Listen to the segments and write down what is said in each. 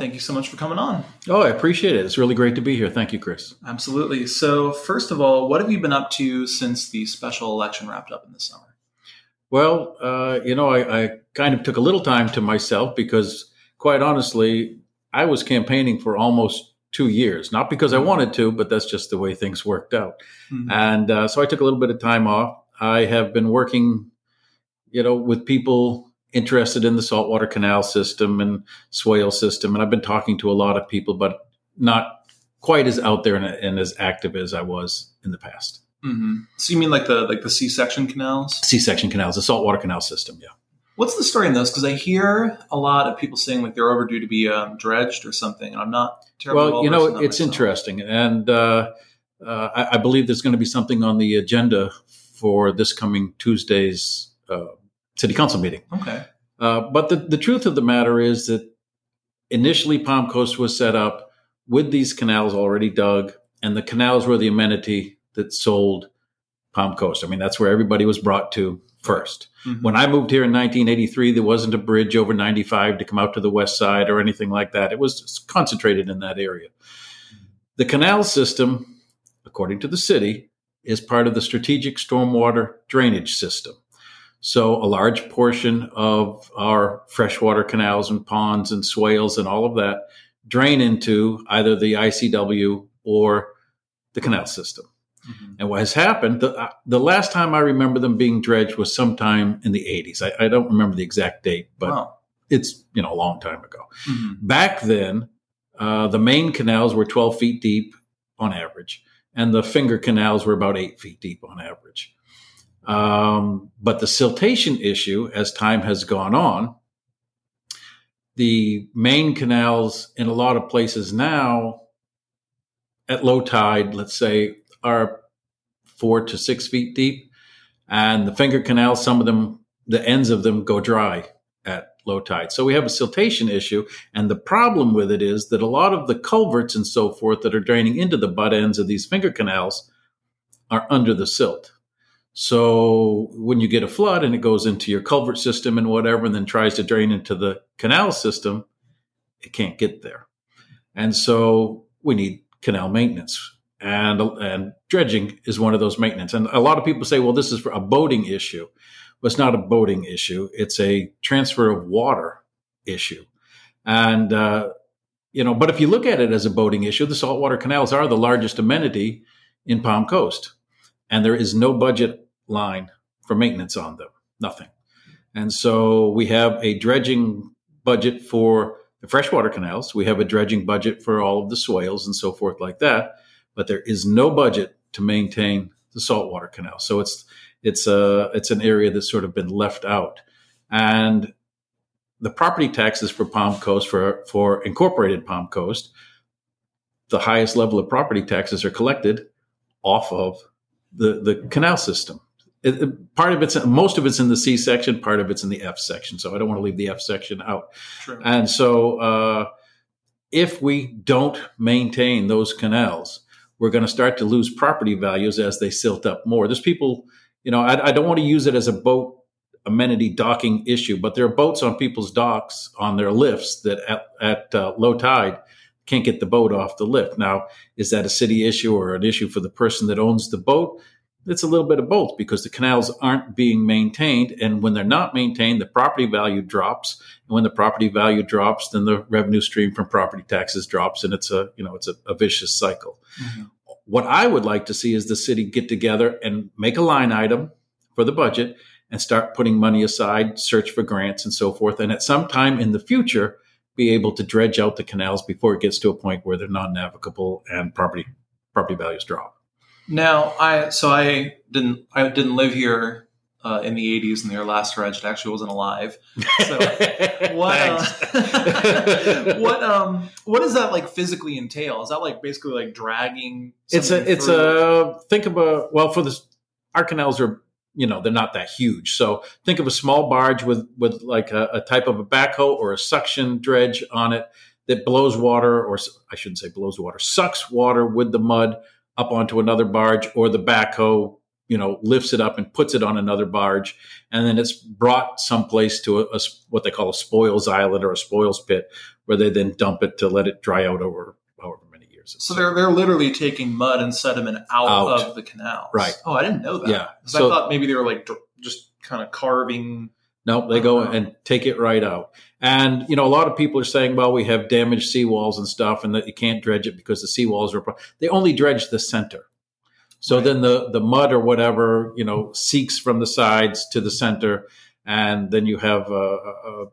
thank you so much for coming on. Oh, I appreciate it. It's really great to be here. Thank you, Chris. Absolutely. So, first of all, what have you been up to since the special election wrapped up in the summer? Well, uh, you know, I, I, kind of took a little time to myself because, quite honestly, I was campaigning for almost two years. Not because I wanted to, but that's just the way things worked out. Mm-hmm. And uh, so I took a little bit of time off. I have been working, you know, with people interested in the saltwater canal system and swale system, and I've been talking to a lot of people, but not quite as out there and, and as active as I was in the past. Mm-hmm. So you mean like the like the C section canals? C section canals, the saltwater canal system, yeah. What's the story in those? Because I hear a lot of people saying like they're overdue to be um, dredged or something, and I'm not terribly well. you know, it's myself. interesting, and uh, uh, I, I, believe there's going to be something on the agenda for this coming Tuesday's uh, city council meeting. Okay. Uh, but the, the truth of the matter is that initially Palm Coast was set up with these canals already dug, and the canals were the amenity that sold Palm Coast. I mean, that's where everybody was brought to 1st mm-hmm. When I moved here in 1983, there wasn't a bridge over 95 to come out to the west side or anything like that. It was concentrated in that area. The canal system, according to the city, is part of the strategic stormwater drainage system. So a large portion of our freshwater canals and ponds and swales and all of that drain into either the ICW or the canal system. Mm-hmm. And what has happened, the, uh, the last time I remember them being dredged was sometime in the 80s. I, I don't remember the exact date, but wow. it's, you know, a long time ago. Mm-hmm. Back then, uh, the main canals were 12 feet deep on average, and the finger canals were about eight feet deep on average. Um, but the siltation issue, as time has gone on, the main canals in a lot of places now at low tide, let's say, are four to six feet deep. And the finger canals, some of them, the ends of them go dry at low tide. So we have a siltation issue. And the problem with it is that a lot of the culverts and so forth that are draining into the butt ends of these finger canals are under the silt. So when you get a flood and it goes into your culvert system and whatever, and then tries to drain into the canal system, it can't get there. And so we need canal maintenance. And, and dredging is one of those maintenance. And a lot of people say, well, this is for a boating issue. Well, it's not a boating issue. It's a transfer of water issue. And, uh, you know, but if you look at it as a boating issue, the saltwater canals are the largest amenity in Palm Coast and there is no budget line for maintenance on them, nothing. And so we have a dredging budget for the freshwater canals. We have a dredging budget for all of the swales and so forth like that, but there is no budget to maintain the saltwater canal. So it's it's a it's an area that's sort of been left out. And the property taxes for Palm Coast for for incorporated Palm Coast, the highest level of property taxes are collected off of the the canal system. It, it, part of it's most of it's in the C section, part of it's in the F section. So I don't want to leave the F section out. Sure. And so uh, if we don't maintain those canals, we're going to start to lose property values as they silt up more. There's people, you know, I, I don't want to use it as a boat amenity docking issue, but there are boats on people's docks on their lifts that at, at uh, low tide can't get the boat off the lift. Now, is that a city issue or an issue for the person that owns the boat? It's a little bit of both because the canals aren't being maintained. And when they're not maintained, the property value drops. And when the property value drops, then the revenue stream from property taxes drops. And it's a, you know, it's a, a vicious cycle. Mm-hmm. What I would like to see is the city get together and make a line item for the budget and start putting money aside, search for grants and so forth. And at some time in the future, be able to dredge out the canals before it gets to a point where they're not navigable and property property values drop. Now, I so I didn't I didn't live here uh, in the '80s, and their last dredged actually wasn't alive. So what uh, what um what does that like physically entail? Is that like basically like dragging? It's a it's a think about well for this our canals are you know they're not that huge. So think of a small barge with with like a, a, type of a backhoe or a suction dredge on it that blows water, or I shouldn't say blows water, sucks water with the mud up onto another barge, or the backhoe you know lifts it up and puts it on another barge, and then it's brought someplace to a, a what they call a spoils island or a spoils pit, where they then dump it to let it dry out over years. So they're they're literally taking mud and sediment out, Out. of the canals. Right. Oh, I didn't know that. Yeah. So- I thought maybe they were like just kind of carving. No, they go Uh-huh. and take it right out. And you know, a lot of people are saying, "Well, we have damaged seawalls and stuff, and that you can't dredge it because the seawalls are." pro-" They only dredge the center, so Right. then the the mud or whatever you know seeks from the sides to the center, and then you have a, a,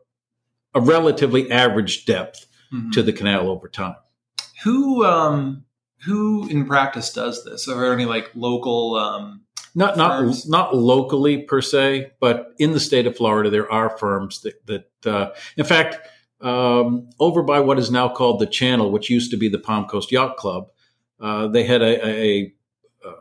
a relatively average depth Mhm. to the canal over time. Who um who in practice does this? Are there any like local um Not not Firms. not locally per se, but in the state of Florida, there are firms that that uh, in fact um, over by what is now called the Channel, which used to be the Palm Coast Yacht Club, uh, they had a, a, a uh,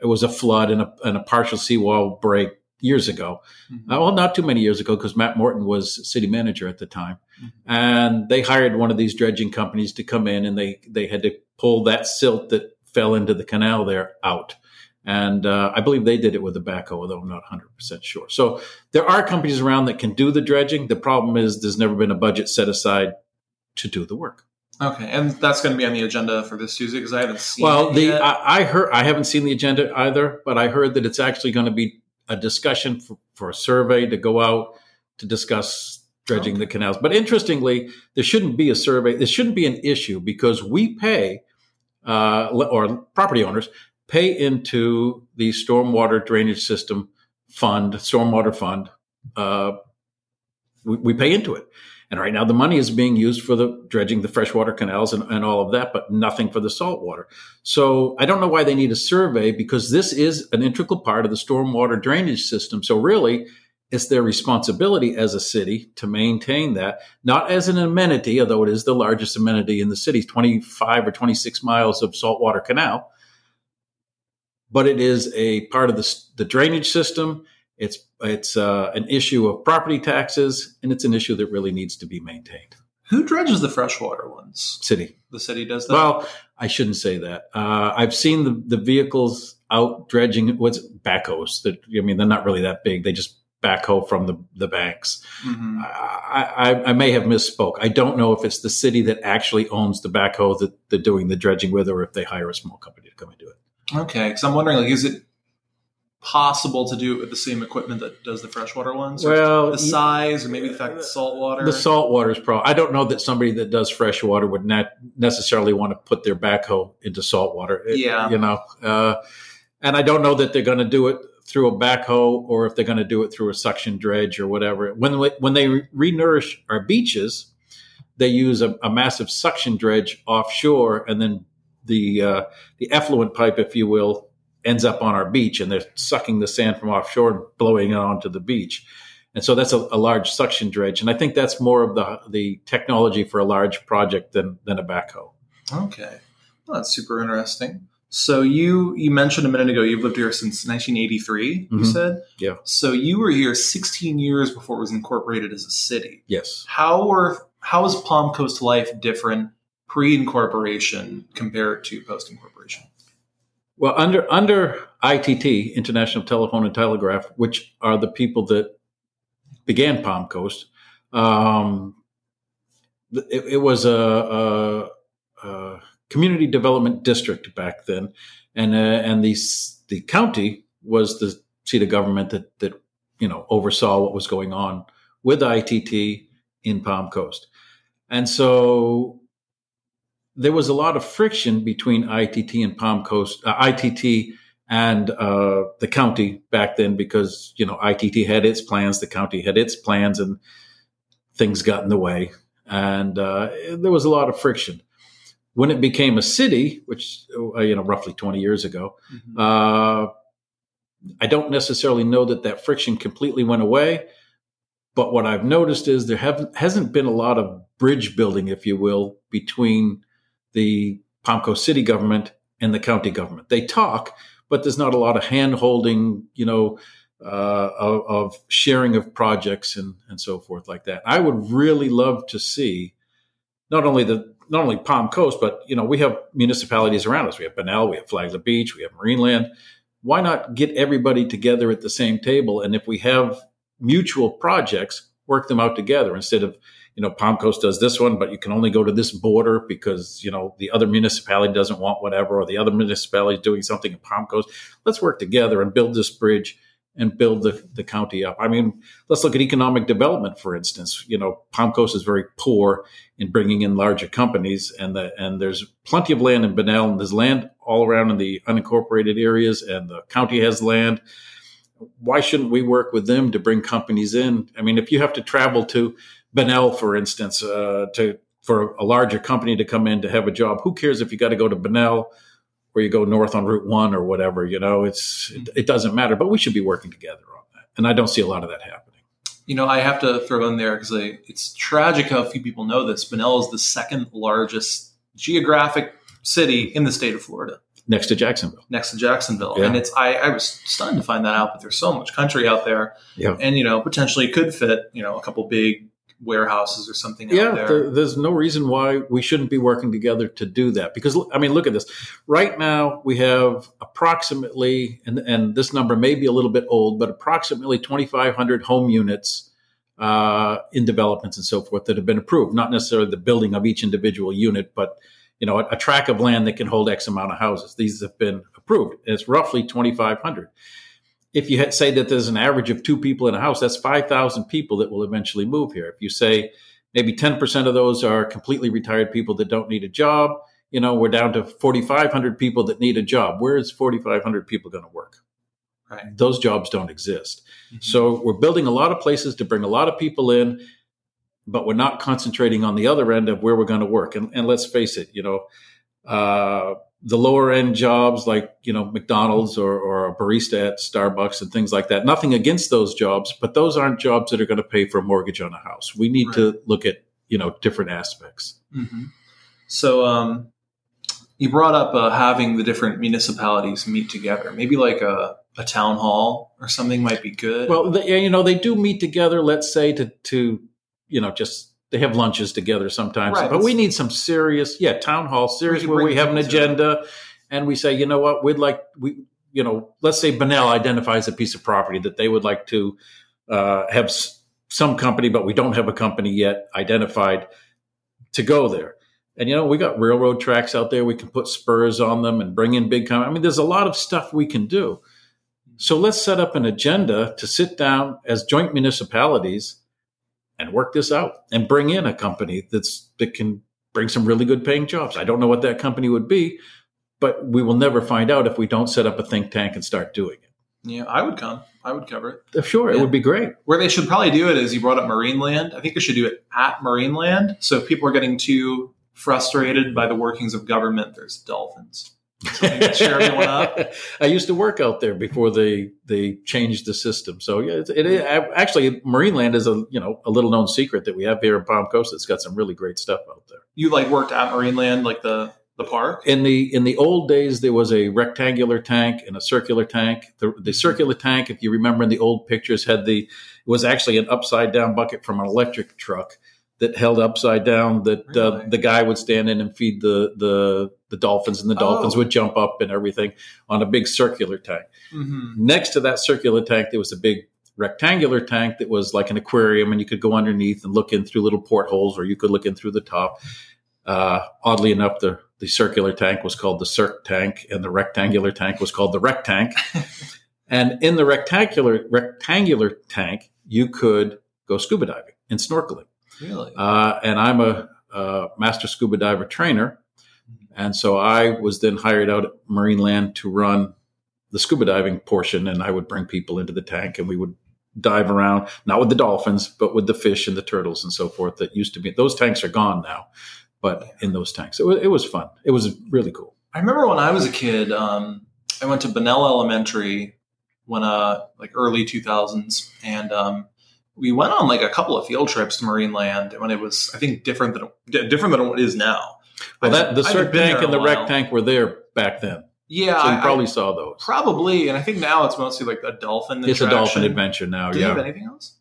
it was a flood and a, and a partial seawall break years ago. mhm. Uh, well, not too many years ago because Matt Morton was city manager at the time, Mhm. and they hired one of these dredging companies to come in, and they they had to pull that silt that fell into the canal there out. And uh, I believe they did it with a backhoe, although I'm not 100 percent sure. So there are companies around that can do the dredging. The problem is there's never been a budget set aside to do the work. Okay, and that's going to be on the agenda for this Tuesday because I haven't seen. Well, the. I, I heard I haven't seen the agenda either, but I heard that it's actually going to be a discussion for, for a survey to go out to discuss dredging the canals. But interestingly, there shouldn't be a survey. This shouldn't be an issue because we pay, uh, or property owners pay into the stormwater drainage system fund, stormwater fund. Uh, we, we pay into it. And right now, the money is being used for the dredging the freshwater canals and, and all of that, but nothing for the saltwater. So I don't know why they need a survey because this is an integral part of the stormwater drainage system. So really, it's their responsibility as a city to maintain that, not as an amenity, although it is the largest amenity in the city, 25 or 26 miles of saltwater canal. But it is a part of the, the drainage system. It's it's uh, an issue of property taxes, and it's an issue that really needs to be maintained. who dredges the freshwater ones? City. The city does that. Well, I shouldn't say that. Uh, I've seen the, the vehicles out dredging. What's backhoes? That I mean, they're not really that big. They just backhoe from the the banks. Mhm. I, I, I may have misspoke. I don't know if it's the city that actually owns the backhoe that they're doing the dredging with, or if they hire a small company to come and do it. Okay, because I'm wondering, like, is it possible to do it with the same equipment that does the freshwater ones? Well, the size, or maybe the fact that salt water. The salt water is probably. I don't know that somebody that does fresh water would not necessarily want to put their backhoe into salt water. It- Yeah. you know, uh, and I don't know that they're going to do it through a backhoe or if they're going to do it through a suction dredge or whatever. When when they re-nourish our beaches, they use a, a massive suction dredge offshore, and then the uh, the effluent pipe, if you will, ends up on our beach, and they're sucking the sand from offshore and blowing it onto the beach. And so that's a, a large suction dredge, and I think that's more of the the technology for a large project than than a backhoe. Okay, well, that's super interesting. So you you mentioned a minute ago you've lived here since 1983. You Mhm. said, Yeah. So you were here 16 years before it was incorporated as a city. Yes. How were how is Palm Coast life different pre-incorporation compared to post-incorporation? Well, under under ITT, International Telephone and Telegraph, which are the people that began Palm Coast, um, it, it was a, a, a community development district back then, and uh, and the the county was the seat of government that that you know oversaw what was going on with ITT in Palm Coast, and so there was a lot of friction between ITT and Palm Coast, uh, ITT and uh, the county back then because you know ITT had its plans, the county had its plans, and things got in the way, and uh, there was a lot of friction. When it became a city, which uh, you know roughly twenty years ago, uh, I don't necessarily know that that friction completely went away. But what I've noticed is there have, hasn't been a lot of bridge building, if you will, between the Palm Coast city government and the county government. They talk, but there's not a lot of hand holding, you know, uh, of, of sharing of projects and, and so forth like that. I would really love to see not only the not only Palm Coast, but you know, we have municipalities around us. We have Bunnell, we have Flagler Beach, we have Marineland. why not get everybody together at the same table? And if we have mutual projects, work them out together instead of, you know, Palm Coast does this one, but you can only go to this border because, you know, the other municipality doesn't want whatever, or the other municipality is doing something in Palm Coast. Let's work together and build this bridge and build the, the county up. I mean, let's look at economic development, for instance. You know, Palm Coast is very poor in bringing in larger companies, and the, and there's plenty of land in Bunnell, and there's land all around in the unincorporated areas, and the county has land. Why shouldn't we work with them to bring companies in? I mean, if you have to travel to Bunnell, for instance, uh, to for a larger company to come in to have a job, who cares if you got to go to Bunnell? where you go north on Route One or whatever. You know, it's it, it, doesn't matter. But we should be working together on that, and I don't see a lot of that happening. You know, I have to throw in there because it's tragic how few people know this. Bunnell is the second largest geographic city in the state of Florida, next to Jacksonville. Next to Jacksonville, yeah. and it's I, I was stunned to find that out. But there's so much country out there, yeah. and you know, potentially could fit you know a couple big warehouses or something yeah, there. There, there's no reason why we shouldn't be working together to do that. Because I mean, look at this. Right now, we have approximately, and, and this number may be a little bit old, but approximately 2,500 home units uh, in developments and so forth that have been approved. Not necessarily the building of each individual unit, but you know, a, a tract of land that can hold X amount of houses. These have been approved. It's roughly 2,500 if you say that there's an average of two people in a house, that's 5,000 people that will eventually move here. If you say maybe 10% of those are completely retired people that don't need a job, you know, we're down to 4,500 people that need a job. Where is 4,500 people going to work? Right. Those jobs don't exist. Mm-hmm. So we're building a lot of places to bring a lot of people in, but we're not concentrating on the other end of where we're going to work. And, and let's face it, you know, uh, the lower end jobs like you know McDonald's or, or a barista at Starbucks and things like that. Nothing against those jobs, but those aren't jobs that are going to pay for a mortgage on a house. We need right. to look at you know different aspects. Mm-hmm. So um, you brought up uh, having the different municipalities meet together, maybe like a, a town hall or something might be good. Well, the, you know they do meet together. Let's say to to you know just they have lunches together sometimes. Right, but we need some serious, yeah, town hall, serious where we have an agenda and we say, you know what, we'd like, we, you know, let's say Bunnell identifies a piece of property that they would like to uh, have s- some company, but we don't have a company yet identified to go there. And you know, we got railroad tracks out there. We can put spurs on them and bring in big. Com- I mean, there's a lot of stuff we can do. So let's set up an agenda to sit down as joint municipalities and work this out and bring in a company that's that can bring some really good paying jobs. I don't know what that company would be, but we will never find out if we don't set up a think tank and start doing it. Yeah, I would come. I would cover it. Uh, sure, yeah. it would be great. Where they should probably do it is you brought up Marineland. I think they should do it at Marineland. So if people are getting too frustrated by the workings of government, there's dolphins cheer everyone up. I used to work out there before they they changed the system. So yeah, it, it, it, hmm. actually Marineland is a you know a little known secret that we have here in Palm Coast. It's got some really great stuff out there. You like worked at Marineland, like the the park. In the in the old days, there was a rectangular tank and a circular tank. The, the circular tank, if you remember in the old pictures, had the was actually an upside down bucket from an electric truck that held upside down that uh, really? uh, the guy would stand in and feed the the the dolphins and the dolphins oh. would jump up and everything on a big circular tank. Mm-hmm. Next to that circular tank, there was a big rectangular tank that was like an aquarium, and you could go underneath and look in through little portholes, or you could look in through the top. Uh, oddly enough, the the circular tank was called the circ tank, and the rectangular tank was called the rec tank. and in the rectangular rectangular tank, you could go scuba diving and snorkeling. Really? Uh, and I'm a, a, master scuba diver trainer. And so I was then hired out at Marineland to run the scuba diving portion. And I would bring people into the tank and we would dive around, not with the dolphins, but with the fish and the turtles and so forth that used to be. Those tanks are gone now, but in those tanks, it was, it was fun. It was really cool. I remember when I was a kid, um, I went to Bunnell Elementary when, uh, like early 2000s. And, um, we went on like a couple of field trips to Marineland when it was, I think, different than different than what it is now. Well, that the circ tank and the rec tank were there back then. Yeah, so you probably I, saw those. Probably, and I think now it's mostly like a dolphin. It's a dolphin adventure now. Do yeah. have anything else?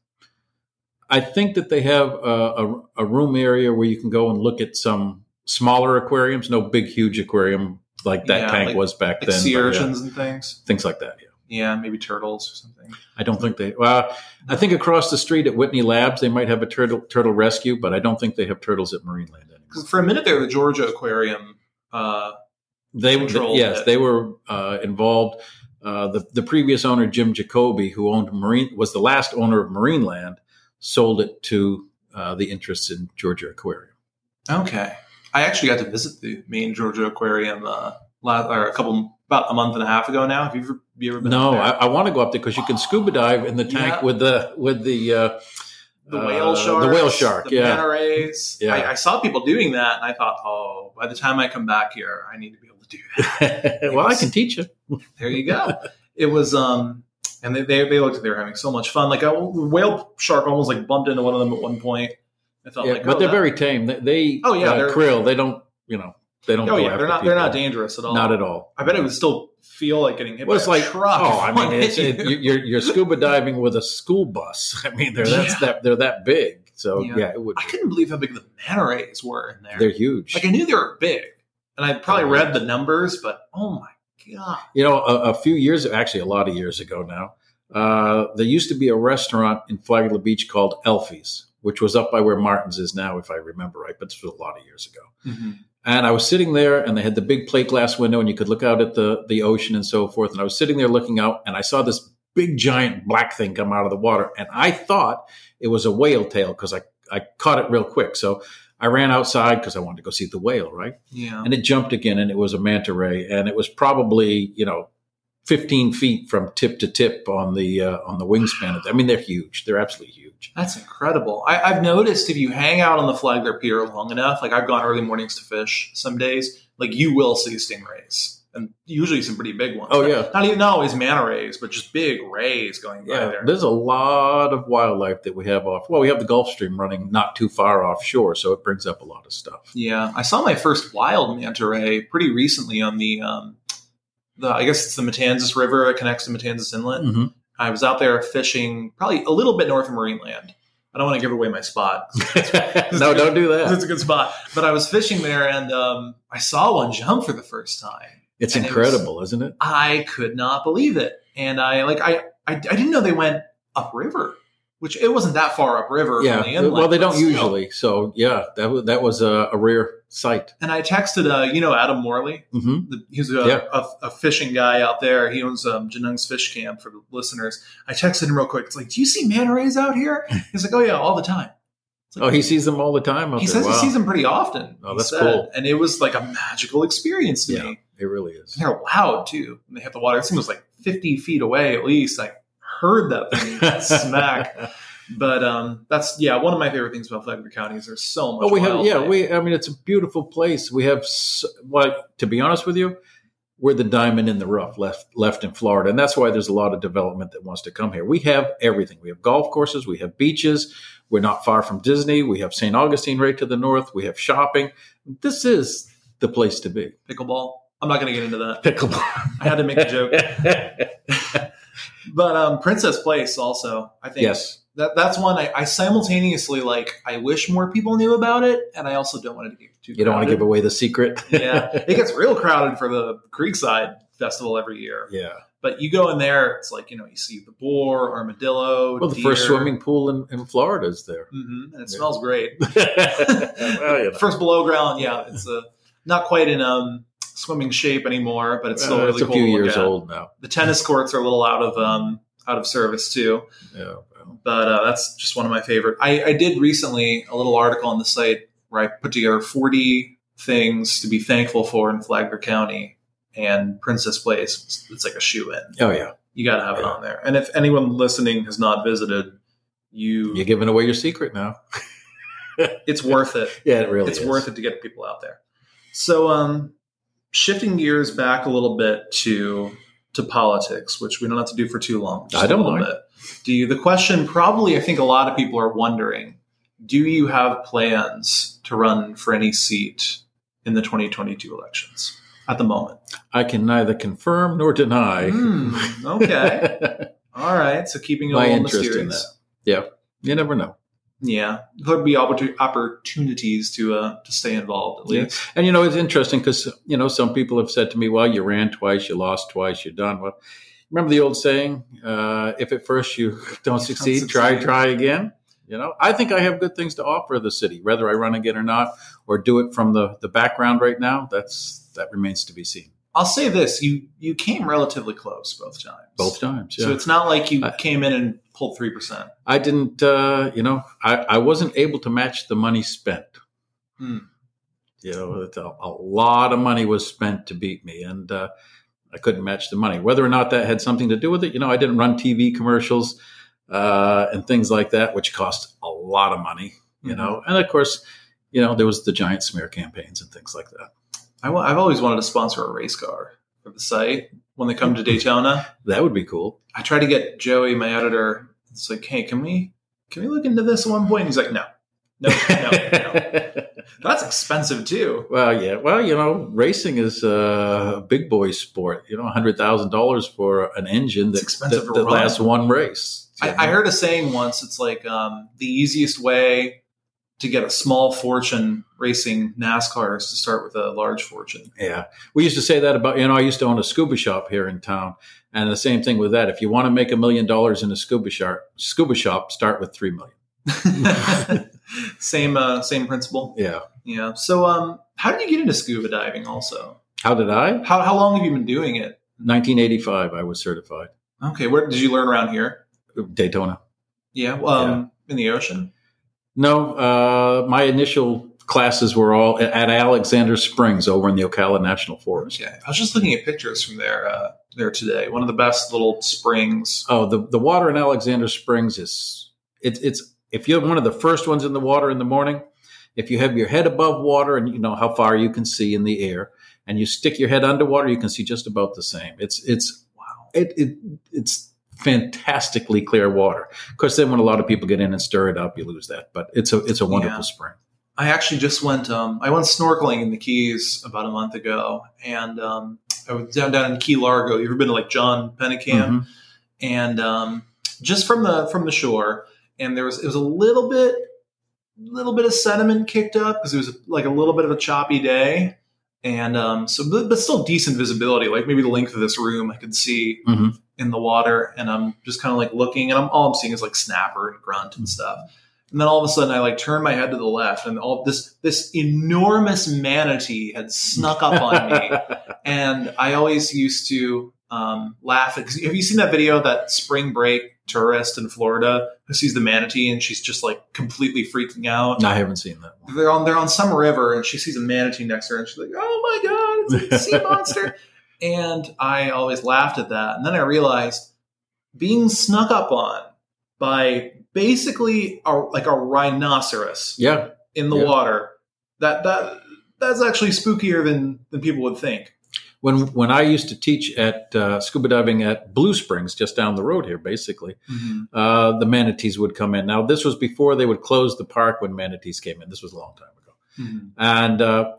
I think that they have a, a, a, room area where you can go and look at some smaller aquariums. No big, huge aquarium like that Yeah, tank like- was back like then. sea but yeah, urchins and things. things like that. Yeah. Yeah, maybe turtles or something. I don't think they. Well, I think across the street at Whitney Labs they might have a turtle turtle rescue, but I don't think they have turtles at Marineland anymore. Because for a minute there, the Georgia Aquarium. Uh, They controlled yes, it. they were uh, involved. Uh, the the previous owner Jim Jacoby, who owned Marine, was the last owner of Marineland, sold it to uh, the interests in Georgia Aquarium. okay, I actually got to visit the main Georgia Aquarium uh, la or a couple about a month and a half ago now. Have you ever, have you ever been? No, I? I want to go up there because you can scuba dive in the tank Yeah. with the with the uh, the uh, whale shark, the whale shark. the yeah, manta. Yeah. I, I saw people doing that, and I thought, oh, by the time I come back here, I need to be able to do that. well, I can teach you. There you go. it was, um, and they, they they looked like they were having so much fun. Like a whale shark almost like bumped into one of them at one point. I felt Yeah, like, but oh, they're that- very tame. They, they Oh, yeah, uh, krill. They don't, you know, they don't. Oh go yeah, after they're not they're not dangerous at all. Not at all. I bet it would still feel like getting hit Well, by it's a like truck. oh, I mean, it's, it, you. you're you're scuba diving with a school bus. I mean, they're that's Yeah. that they're that big. So Yeah. yeah, it would. I couldn't believe how big the manta rays were in there. They're huge. like I knew they were big, and I probably They're read the numbers, but oh my god, You know, a, a few years, actually, a lot of years ago now, uh, there used to be a restaurant in Flagler Beach called Elfie's, which was up by where Martin's is now, if I remember right. But this was a lot of years ago. And I was sitting there, and they had the big plate glass window, and you could look out at the the ocean and so forth. And I was sitting there looking out, and I saw this big giant black thing come out of the water, and I thought it was a whale tail because I I caught it real quick. So I ran outside because I wanted to go see the whale, right? yeah. and it jumped again and it was a manta ray and it was probably you know 15 feet from tip to tip on the uh, on the wingspan of i mean they're huge they're absolutely huge That's incredible. I, I've noticed if you hang out on the Flagler Pier long enough, like I've gone early mornings to fish some days, like you will see stingrays and usually some pretty big ones. Oh, yeah. not even not always manta rays, but just big rays going by yeah there. there's a lot of wildlife that we have off well we have the gulf stream running not too far offshore so it brings up a lot of stuff Yeah, I saw my first wild manta ray pretty recently on the, um, the I guess it's the Matanzas River that connects to Matanzas Inlet. Mhm. I was out there fishing probably a little bit north of Marineland. I don't want to give away my spot. no don't do that. It's a good spot. But I was fishing there and um, I saw one jump for the first time. it's and it incredible isn't it I could not believe it. And I like I I, I didn't know they went upriver, which it wasn't that far upriver yeah from the well they don't usually so yeah that was that was a, a rare sight And I texted uh, you know Adam Morley. hmm The, he's a, Yeah. a, a fishing guy out there. He owns um, Genung's Fish Camp for the listeners. I texted him real quick. It's like, do you see manta rays out here? He's like, oh yeah, all the time. Like, oh he sees them all the time he there. says Wow. he sees them pretty often. Oh, that's said. cool. And it was like a magical experience to Yeah. me. it really is And they're loud too. And they hit the water. It seems like 50 feet away at least. I heard that thing smack. But um, that's yeah, one of my favorite things about Flagler County is there's so much. Oh, we have yeah. We I mean, it's a beautiful place. We have s well, to be honest with you, we're the diamond in the rough left left in Florida, and that's why there's a lot of development that wants to come here. We have everything. We have golf courses. We have beaches. We're not far from Disney. We have St. Augustine right to the north. We have shopping. This is the place to be. pickleball. I'm not going to get into that. Pickleball. I had to make a joke. But um, Princess Place also, I think yes. that that's one I, I simultaneously like. I wish more people knew about it, and I also don't want it to get too. You don't want to give away the secret. yeah, it gets real crowded for the Creekside Festival every year. yeah. But you go in there, it's like you know you see the boar, armadillo. Well, the first swimming pool in, in Florida is there. Mhm, and it Yeah. smells great. well, you know. First below ground, yeah, it's uh, not quite in um, swimming shape anymore, but it's still Uh, really it's a cool few years at. old now. The tennis courts are a little out of um, out of service too. Yeah. but uh, that's just one of my favorite. I, I did recently a little article on the site where I put together 40 things to be thankful for in Flagler County, and Princess Place. It's like a shoe in. Oh yeah. You got to have it on there. And if anyone listening has not visited, you You're giving away your secret now. it's worth it. Yeah, it really it's is. worth it to get people out there. So, um, shifting gears back a little bit to to politics, which we don't have to do for too long. just I don't bit. Do you? The question probably, I think, a lot of people are wondering: Do you have plans to run for any seat in the 2022 elections at the moment? I can neither confirm nor deny Hmm, okay, all right. So keeping it a my little interest in that. Yeah, you never know. Yeah, there'd be opportunities to uh, to stay involved at Yeah. least. And you know, it's interesting because you know some people have said to me, "Well, you ran twice, you lost twice, you're done." Well, remember the old saying, uh, "If at first you don't succeed, try succeed. try again." You know, I think I have good things to offer the city, whether I run again or not, or do it from the the background right now. That's that remains to be seen. I'll say this: you you came relatively close both times. Both times, yeah. So it's not like you I- came in and pulled three percent. I didn't, uh, you know, I, I wasn't able to match the money spent. Hmm. You know, a, a lot of money was spent to beat me, and uh, I couldn't match the money. Whether or not that had something to do with it, you know, I didn't run TV commercials uh, and things like that, which cost a lot of money. You Mhm. know, and of course, you know, there was the giant smear campaigns and things like that. I, wa- I've always wanted to sponsor a race car for the site when they come to Daytona. That would be cool. I try to get Joey, my editor. It's like, hey, can we can we look into this at one point? He's like, no, no, no, no. That's expensive too. Well, yeah. Well, you know, racing is a big boy sport. You know, hundred thousand dollars for an engine It's that, expensive that, that lasts one race. I, I heard a saying once. It's like um, the easiest way to get a small fortune racing NASCAR is to start with a large fortune. Yeah, we used to say that about. You know, I used to own a scuba shop here in town, and the same thing with that. If you want to make a million dollars in a scuba shop, scuba shop, start with three million. same uh, same principle. Yeah. Yeah. So, um, how did you get into scuba diving? Also, How did I? how how long have you been doing it? 1985, I was certified. Okay, where did you learn around here? Daytona. Yeah, um, in the ocean. No, uh, my initial classes were all at- Alexander Springs over in the Ocala National Forest. Okay, I was just looking at pictures from there uh, there today. One of the best little springs. Oh, the the water in Alexander Springs is it's it's if you're one of the first ones in the water in the morning, if you have your head above water and you know how far you can see in the air, and you stick your head underwater, you can see just about the same. It's it's Wow. it, it it's fantastically clear water. Of course, then when a lot of people get in and stir it up, you lose that. But it's a it's a wonderful Yeah. spring. I actually just went. Um, I went snorkeling in the Keys about a month ago, and um, I was down down in Key Largo. You ever been to like John Pennekamp? Mhm. and um, just from the from the shore, and there was it was a little bit little bit of sediment kicked up because it was like a little bit of a choppy day, and um, so but, but still decent visibility. Like maybe the length of this room, I could see Mhm. in the water, and I'm just kind of like looking, and I'm all I'm seeing is like snapper and grunt and stuff. And then all of a sudden, I like turn my head to the left, and all this this enormous manatee had snuck up on me, and I always used to um, laugh Have you seen that video that spring break tourist in Florida who sees the manatee and she's just like completely freaking out? I haven't seen that one. They're on they're on some river and she sees a manatee next to her and she's like, "Oh my god, it's a sea monster!" And I always laughed at that, and then I realized being snuck up on by basically a, like a rhinoceros Yeah, in the Yeah. water that that that's actually spookier than than people would think. When when I used to teach at uh, scuba diving at Blue Springs, just down the road here, basically, uh, the manatees would come in. Now, this was before they would close the park when manatees came in. This was a long time ago, Mhm. and uh,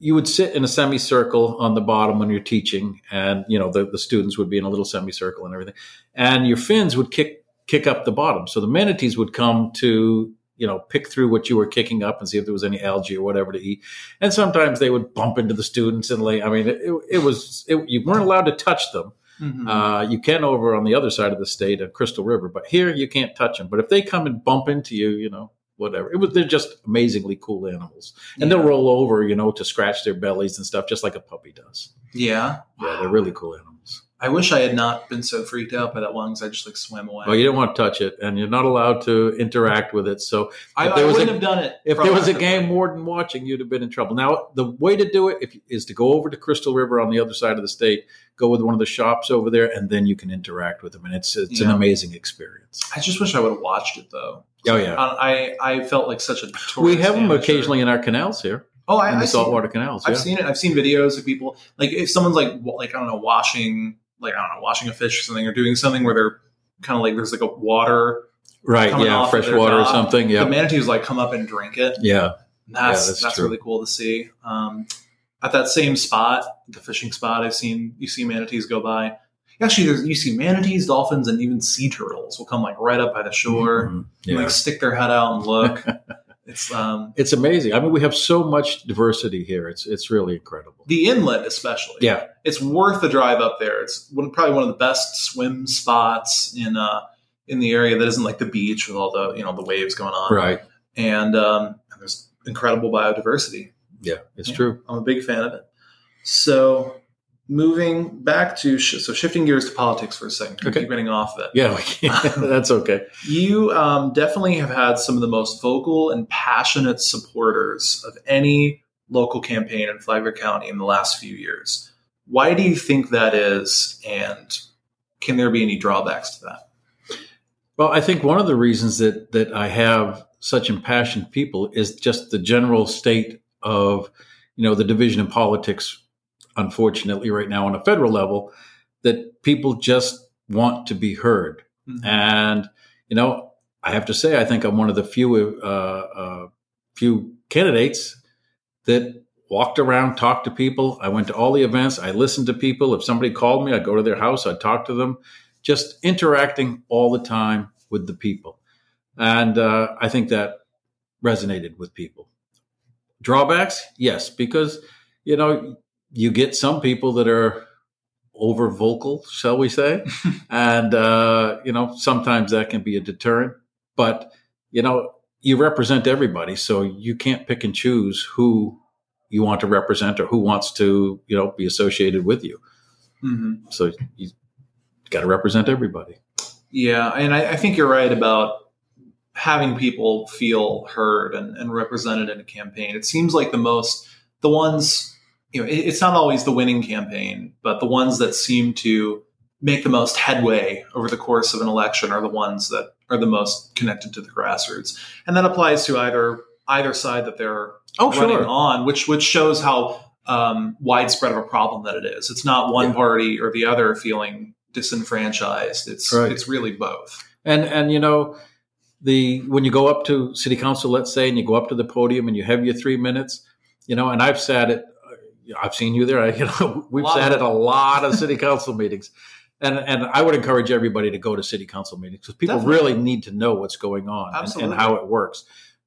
you would sit in a semicircle on the bottom when you're teaching, and you know the, the students would be in a little semicircle and everything, and your fins would kick kick up the bottom. So the manatees would come to you know pick through what you were kicking up and see if there was any algae or whatever to eat. And sometimes they would bump into the students and lay. I mean, it, it was it, you weren't allowed to touch them. Mhm. Uh, you can over on the other side of the state at Crystal River, but here you can't touch them. But if they come and bump into you, you know, whatever. It was they're just amazingly cool animals, and they'll roll over, you know, to scratch their bellies and stuff, just like a puppy does. yeah. Yeah, they're really cool animals. I wish I had not been so freaked out by that one because I just like swam away. Well, you don't want to touch it, and you're not allowed to interact with it. So I, I wouldn't have done it. if there was a game warden watching, you'd have been in trouble. Now, the way to do it if, is to go over to Crystal River on the other side of the state, go with one of the shops over there, and then you can interact with them, and it's it's an amazing experience. I just wish I would have watched it though. Oh yeah, I I felt like such a. Tourist we have them amateur. occasionally in our canals here, Oh, I, in the I've seen, saltwater canals. I've yeah. seen it. I've seen videos of people like if someone's like like I don't know washing like I don't know washing a fish or something or doing something where they're kind of like there's like a water right, yeah, fresh water or something. Yeah, the manatees like come up and drink it. yeah, That's that's that's, true. really cool to see. Um, at that same spot, the fishing spot, I've seen you see manatees go by. actually there's you see manatees, dolphins, and even sea turtles will come like right up by the shore, Mhm. and, like stick their head out and look. it's um it's amazing. I mean, we have so much diversity here. It's it's really incredible. the inlet especially. Yeah. it's worth the drive up there. It's one, probably one of the best swim spots in uh in the area that isn't like the beach with all the you know the waves going on. Right. And um, and there's incredible biodiversity. Yeah, it's Yeah. true. I'm a big fan of it. So moving back to sh- so shifting gears to politics for a second. Okay. Keep getting off of it. Yeah, that's okay. You um, definitely have had some of the most vocal and passionate supporters of any local campaign in Flagler County in the last few years. Why do you think that is, and can there be any drawbacks to that? Well, I think one of the reasons that that I have such impassioned people is just the general state of, you know, the division in politics. Unfortunately, right now on a federal level, that people just want to be heard. And you know, I have to say, I think I'm one of the few uh, uh, few candidates that walked around, talked to people. I went to all the events. I listened to people. If somebody called me, I'd go to their house. I'd talk to them. Just interacting all the time with the people, and uh, I think that resonated with people. Drawbacks, yes, because you know you get some people that are over vocal, shall we say? and uh, you know sometimes that can be a deterrent. But you know you represent everybody, so you can't pick and choose who you want to represent or who wants to you know be associated with you. Mm-hmm. So you got to represent everybody. Yeah, and I, I think you're right about having people feel heard and, and represented in a campaign. It seems like the most, the ones, you know, it, it's not always the winning campaign, but the ones that seem to make the most headway over the course of an election are the ones that are the most connected to the grassroots. And that applies to either either side that they're Oh, running sure. on, which which shows how um, widespread of a problem that it is. It's not one Yeah. party or the other feeling disenfranchised. It's Right. it's really both. And and you know, the when you go up to city council, let's say, and you go up to the podium and you have your three minutes, you know, and I've sat at, I've seen you there. I, you know, we've sat at a lot of city council meetings, and and I would encourage everybody to go to city council meetings because people Definitely. really need to know what's going on and, and how it works.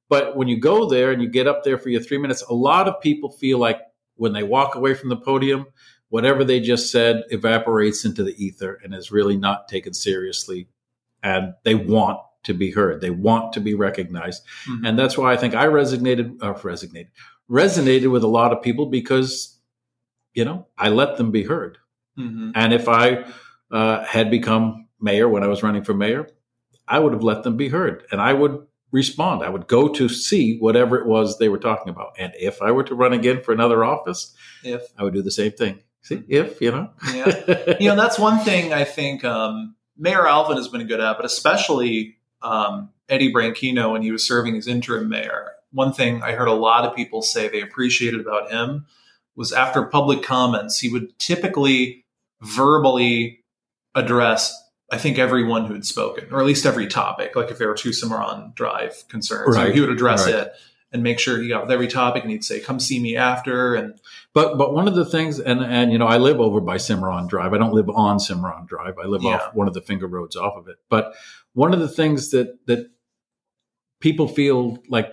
But when you go there and you get up there for your three minutes, a lot of people feel like when they walk away from the podium, whatever they just said evaporates into the ether and is really not taken seriously. And they want to be heard. They want to be recognized. Mhm. And that's why I think I resonated, uh, resonated with a lot of people because, you know, I let them be heard. Mhm. And if I uh, had become mayor when I was running for mayor, I would have let them be heard and I would respond. I would go to see whatever it was they were talking about. And if I were to run again for another office, If I would do the same thing. See, if, you know? yeah, you know that's one thing I think um, Mayor Alfin has been good at, but especially um, Eddie Branquinho when he was serving as interim mayor. One thing I heard a lot of people say they appreciated about him was after public comments, he would typically verbally address, I think, everyone who had spoken, or at least every topic. Like if there were two Cimarron Drive concerns, Right, he would address right. it and make sure he got with every topic, and he'd say, "Come see me after." And But but one of the things, and and you know, I live over by Cimarron Drive. I don't live on Cimarron Drive. I live Yeah. off one of the finger roads off of it. But one of the things that that people feel like,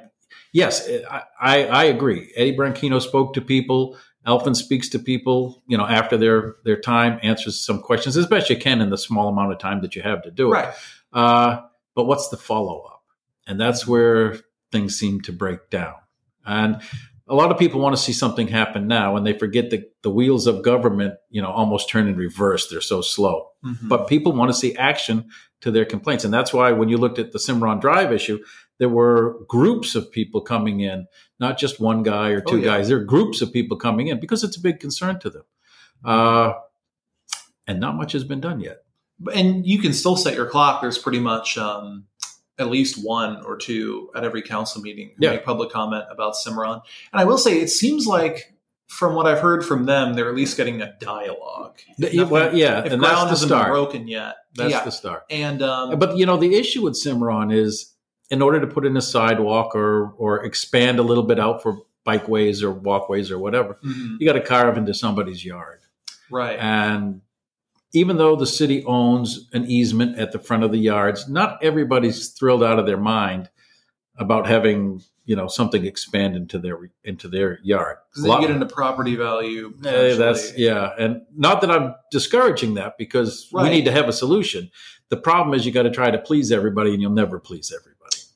yes, I I, I agree. Eddie Branquinho spoke to people. Alfin speaks to people, you know, after their their time, answers some questions as best you can in the small amount of time that you have to do it. right, Uh, but what's the follow up? And that's where things seem to break down. And a lot of people want to see something happen now, and they forget that the wheels of government, you know, almost turn in reverse. They're so slow. Mhm. But people want to see action to their complaints, and that's why when you looked at the Cimarron Drive issue, there were groups of people coming in, not just one guy or Oh, two yeah. guys. There are groups of people coming in because it's a big concern to them. Uh, and not much has been done yet. and you can still set your clock. There's pretty much um, at least one or two at every council meeting Yeah. make public comment about Cimarron. And I will say, it seems like from what I've heard from them, they're at least getting a dialogue. If Yeah, well, yeah, if and ground that's the hasn't been start. broken yet, That's yeah. the start. and um, But you know, the issue with Cimarron is in order to put in a sidewalk or or expand a little bit out for bikeways or walkways or whatever, mhm, you got to carve into somebody's yard. right, And even though the city owns an easement at the front of the yards, not everybody's thrilled out of their mind about having you know something expand into their into their yard. Because then you get into property value. Eh, that's yeah, and not that I'm discouraging that because we need to have a solution. The problem is you got to try to please everybody, and you'll never please everybody.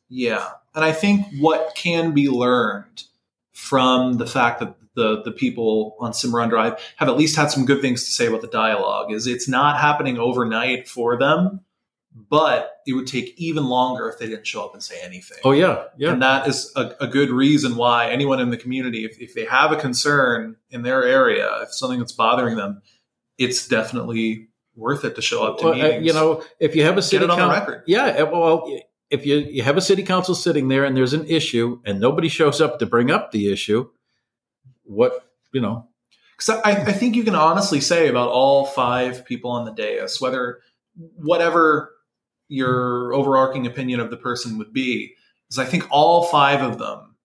Yeah. And I think what can be learned from the fact that the, the people on Cimarron Drive have at least had some good things to say about the dialogue is it's not happening overnight for them, but it would take even longer if they didn't show up and say anything. Oh yeah, yeah, And that is a, a good reason why anyone in the community, if, if they have a concern in their area, if something that's bothering them, it's definitely worth it to show up to Well, uh, you know, if you have a city it on the record. yeah, uh, well, if you you have a city council sitting there and there's an issue and nobody shows up to bring up the issue, what you know? Because I, I think you can honestly say about all five people on the dais, whether whatever your overarching opinion of the person would be, is I think all five of them,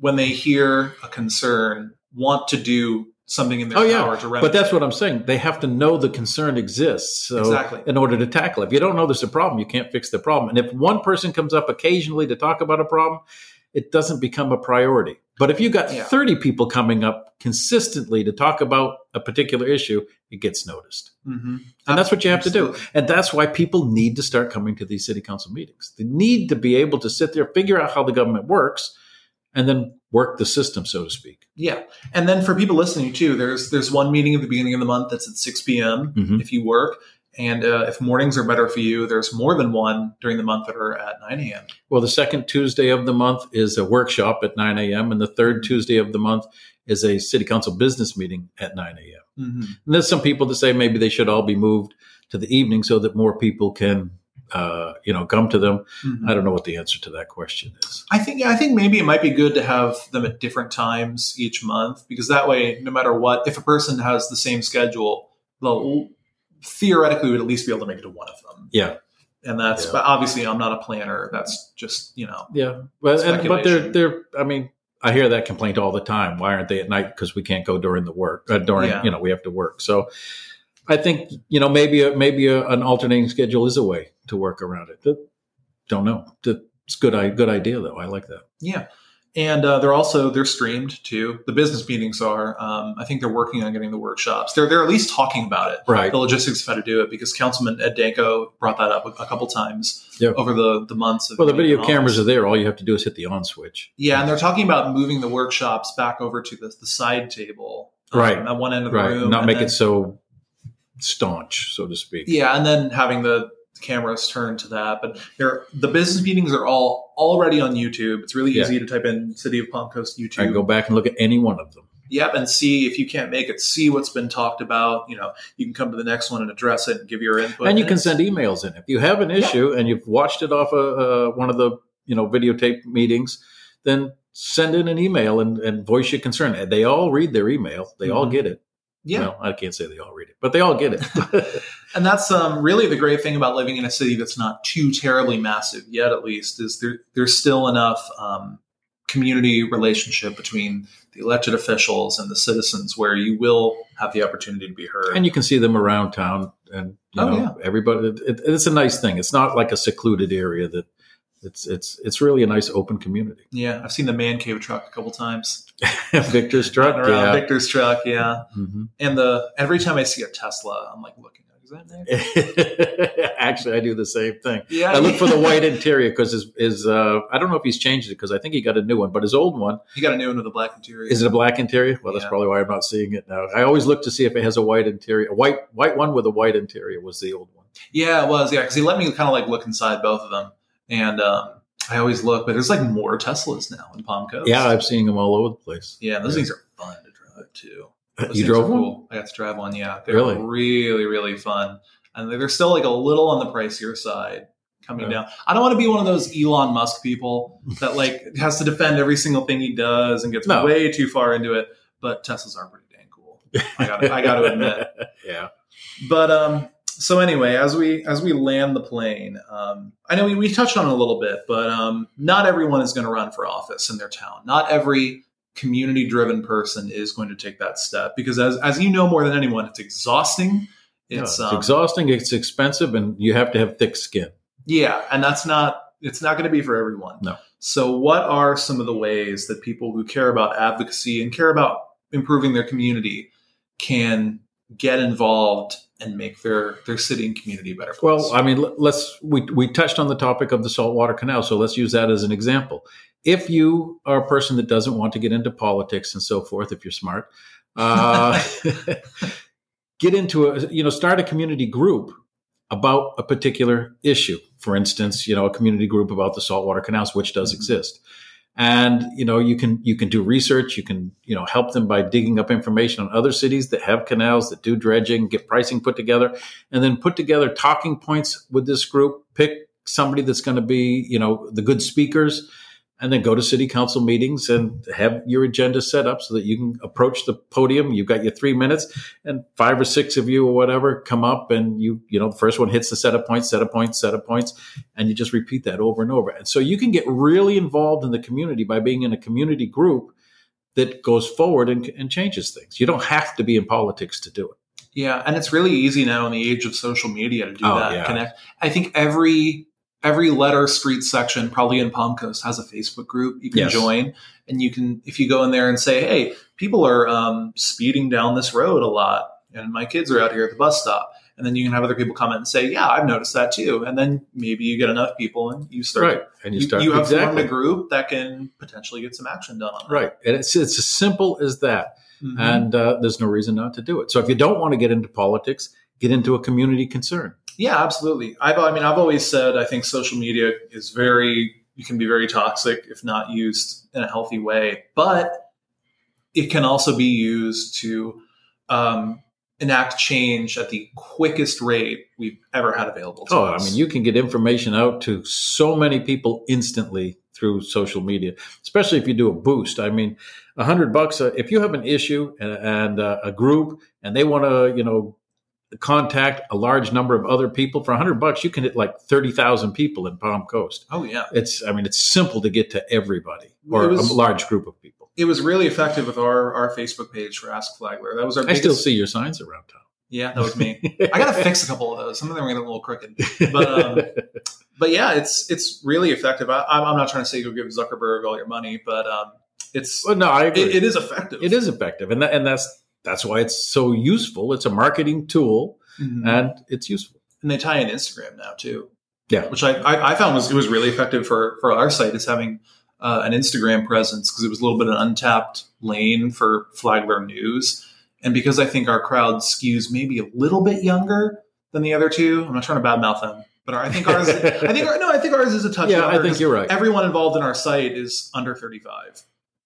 when they hear a concern, want to do something in their Oh, yeah. power to remedy. But that's what I'm saying. They have to know the concern exists. So Exactly. in order to tackle it. If you don't know there's a problem, you can't fix the problem. And if one person comes up occasionally to talk about a problem, it doesn't become a priority. But if you got Yeah. 30 people coming up consistently to talk about a particular issue, it gets noticed. Mhm. And that's what you have to do. And that's why people need to start coming to these city council meetings. They need to be able to sit there, figure out how the government works, and then work the system, so to speak. Yeah, and then for people listening too, there's there's one meeting at the beginning of the month that's at 6 p.m. Mhm. if you work, and uh, if mornings are better for you, there's more than one during the month that are at 9 a.m. Well, the second Tuesday of the month is a workshop at 9 a.m., and the third Tuesday of the month is a city council business meeting at 9 a.m. Mm-hmm. And there's some people that say maybe they should all be moved to the evening so that more people can, uh, you know, come to them. I don't know what the answer to that question is. I think yeah, I think maybe it might be good to have them at different times each month because that way, no matter what, if a person has the same schedule, they'll theoretically we would at least be able to make it to one of them. Yeah. And that's Yeah. but obviously I'm not a planner. That's just you know Yeah, well, and, but they're they're. I mean, I hear that complaint all the time. Why aren't they at night? Because we can't go during the work. Uh, during Yeah. you know we have to work. So I think you know maybe a, maybe a, an alternating schedule is a way to work around it. That- don't know. It's good. I good idea though. I like that. Yeah, and uh, they're also they're streamed too. The business meetings are. Um, I think they're working on getting the workshops. They're they're at least talking about it. Right. The logistics of how to do it because Councilman Ed Danko brought that up a, a couple times Yeah. over the the months. Of Well, the video cameras are there. All you have to do is hit the on switch. Yeah, and they're talking about moving the workshops back over to the, the side table, um, Right. at one end of the Right. room, Not make then- it so staunch, so to speak. Yeah, and then having the cameras turned to that. But they're, the business meetings are all already on YouTube. It's really Yeah. easy to type in City of Palm Coast YouTube. I can go back and look at any one of them. Yep, and see if you can't make it, see what's been talked about. You know, you can come to the next one and address it and give your input. and you can send emails in if you have an issue and you've watched it off a, uh, one of the you know videotape meetings then send in an email and, and voice your concern And they all read their email they all Mhm. get it Yeah, well i can't say they all read it but they all get it and that's um, really the great thing about living in a city that's not too terribly massive yet. At least is there there's still enough um, community relationship between the elected officials and the citizens where you will have the opportunity to be heard. and you can see them around town and you Oh, know everybody it, it, it's a nice thing it's not like a secluded area that it's it's it's really a nice open community yeah, I've seen the man cave truck a couple times. victor's truck around yeah Victor's truck, yeah. Mhm. And the every time I see a Tesla, I'm like looking. Is that Nick? actually i do the same thing Yeah, I look for the white interior because his, his uh, I don't know if he's changed it because I think he got a new one, but his old one He got a new one with a black interior. is it a black interior? Well, that's probably why I'm not seeing it now. I always look to see if it has a white interior. A white white one with a white interior was the old one. Yeah, it was. Yeah, because he let me kind of like look inside both of them, and um, I always look, but there's like more Teslas now in Palm Coast. Yeah, I'm seeing them all over the place. yeah, those Yeah. things are fun to drive too. Those you drove one? cool. I got to drive one. Yeah, they're Really? really, really fun, and they're still like a little on the pricier side coming Yeah. down. I don't want to be one of those Elon Musk people that like has to defend every single thing he does and gets No. way too far into it. But Teslas are pretty dang cool. I got I got to admit. yeah. But um, so anyway, as we as we land the plane, um, I know we, we touched on it a little bit, but um, not everyone is going to run for office in their town. Not every community driven person is going to take that step because as as you know more than anyone, it's exhausting It's, it's um, exhausting. It's expensive, and you have to have thick skin. Yeah, and that's not it's not going to be for everyone. No. So what are some of the ways that people who care about advocacy and care about improving their community can get involved and make their their city and community better place? Well, I mean, let- let's we we touched on the topic of the saltwater canal, so let's use that as an example. If you are a person that doesn't want to get into politics and so forth, if you're smart, uh, get into a you know start a community group about a particular issue. For instance, you know a community group about the saltwater canals, which does Mhm. exist. And you know you can you can do research. You can you know help them by digging up information on other cities that have canals that do dredging, get pricing put together, and then put together talking points with this group. Pick somebody that's going to be you know the good speakers, and then go to city council meetings and have your agenda set up so that you can approach the podium. You've got your three minutes, and five or six of you or whatever come up, and you you know the first one hits the set of points, set of points, set of points, and you just repeat that over and over. And so you can get really involved in the community by being in a community group that goes forward and, and changes things. You don't have to be in politics to do it. Yeah, and it's really easy now in the age of social media to do Oh, that. yeah. Connect. I think every every letter street section probably in Palm Coast has a Facebook group you can Yes. join, and you can if you go in there and say, "Hey, people are um, speeding down this road a lot, and my kids are out here at the bus stop," and then you can have other people comment and say, "Yeah, I've noticed that too," and then maybe you get enough people and you start. Right. And you You, start you have formed a group that can potentially get some action done right. And it's it's as simple as that. Mhm. And uh, there's no reason not to do it. So if you don't want to get into politics, get into a community concern. Yeah, absolutely. I've, I mean, I've always said I think social media is very, you can be very toxic if not used in a healthy way, but it can also be used to um, enact change at the quickest rate we've ever had available to Oh, I mean, you can get information out to so many people instantly through social media, especially if you do a boost. I mean, a hundred bucks, uh, if you have an issue and, and uh, a group and they want to, you know, contact a large number of other people for a hundred bucks, you can hit like 30,000 people in Palm Coast. oh, yeah. It's, I mean, it's simple to get to everybody or was- a large group of people. It was really effective with our, our Facebook page for Ask Flagler. That was our I biggest. still see your signs around town. yeah, that was me. I got to fix a couple of those. Some of them are getting a little crooked. But, um, but yeah, it's it's really effective. I, I'm I'm not trying to say go give Zuckerberg all your money, but um, it's well, no, I agree. it, it is effective. it is effective, and that, and that's that's why it's so useful. It's a marketing tool, Mhm. and it's useful. and they tie in Instagram now too. Yeah. which I, I, I found was it was really effective for for our site is having uh, an Instagram presence because it was a little bit of an untapped lane for Flagler News, and because I think our crowd skews maybe a little bit younger than the other two. I'm not trying to badmouth them, but our, I think ours. I think no, I think ours is a touch. yeah, I think you're right. Everyone involved in our site is under 35,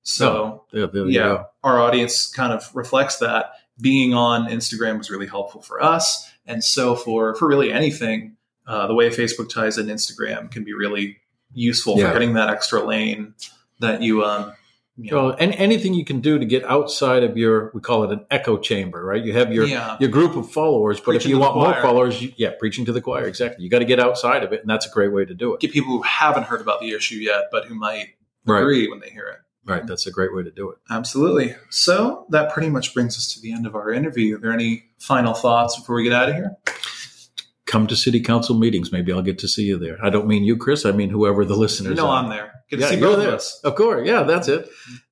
so. There- there yeah, our audience kind of reflects that. Being on Instagram was really helpful for us, and so for for really anything, uh, the way Facebook ties in Instagram can be really useful Yeah. for getting that extra lane that you um. You know, Well, and anything you can do to get outside of your, we call it an echo chamber, right? You have your yeah, your group of followers, but Preaching if you want more followers, you, yeah, preaching to the choir, exactly. You got to get outside of it, and that's a great way to do it. get people who haven't heard about the issue yet, but who might Right, agree when they hear it. Right. That's a great way to do it. Absolutely. So that pretty much brings us to the end of our interview. Are there any final thoughts before we get out of here? Come to city council meetings. Maybe I'll get to see you there. I don't mean you, Chris. I mean whoever the You listeners. know are. I'm there. Get to Yeah, see you're both there. of us. Of course. Yeah, that's it.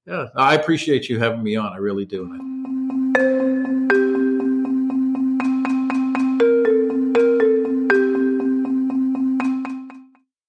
Yeah, I appreciate you having me on. I really do.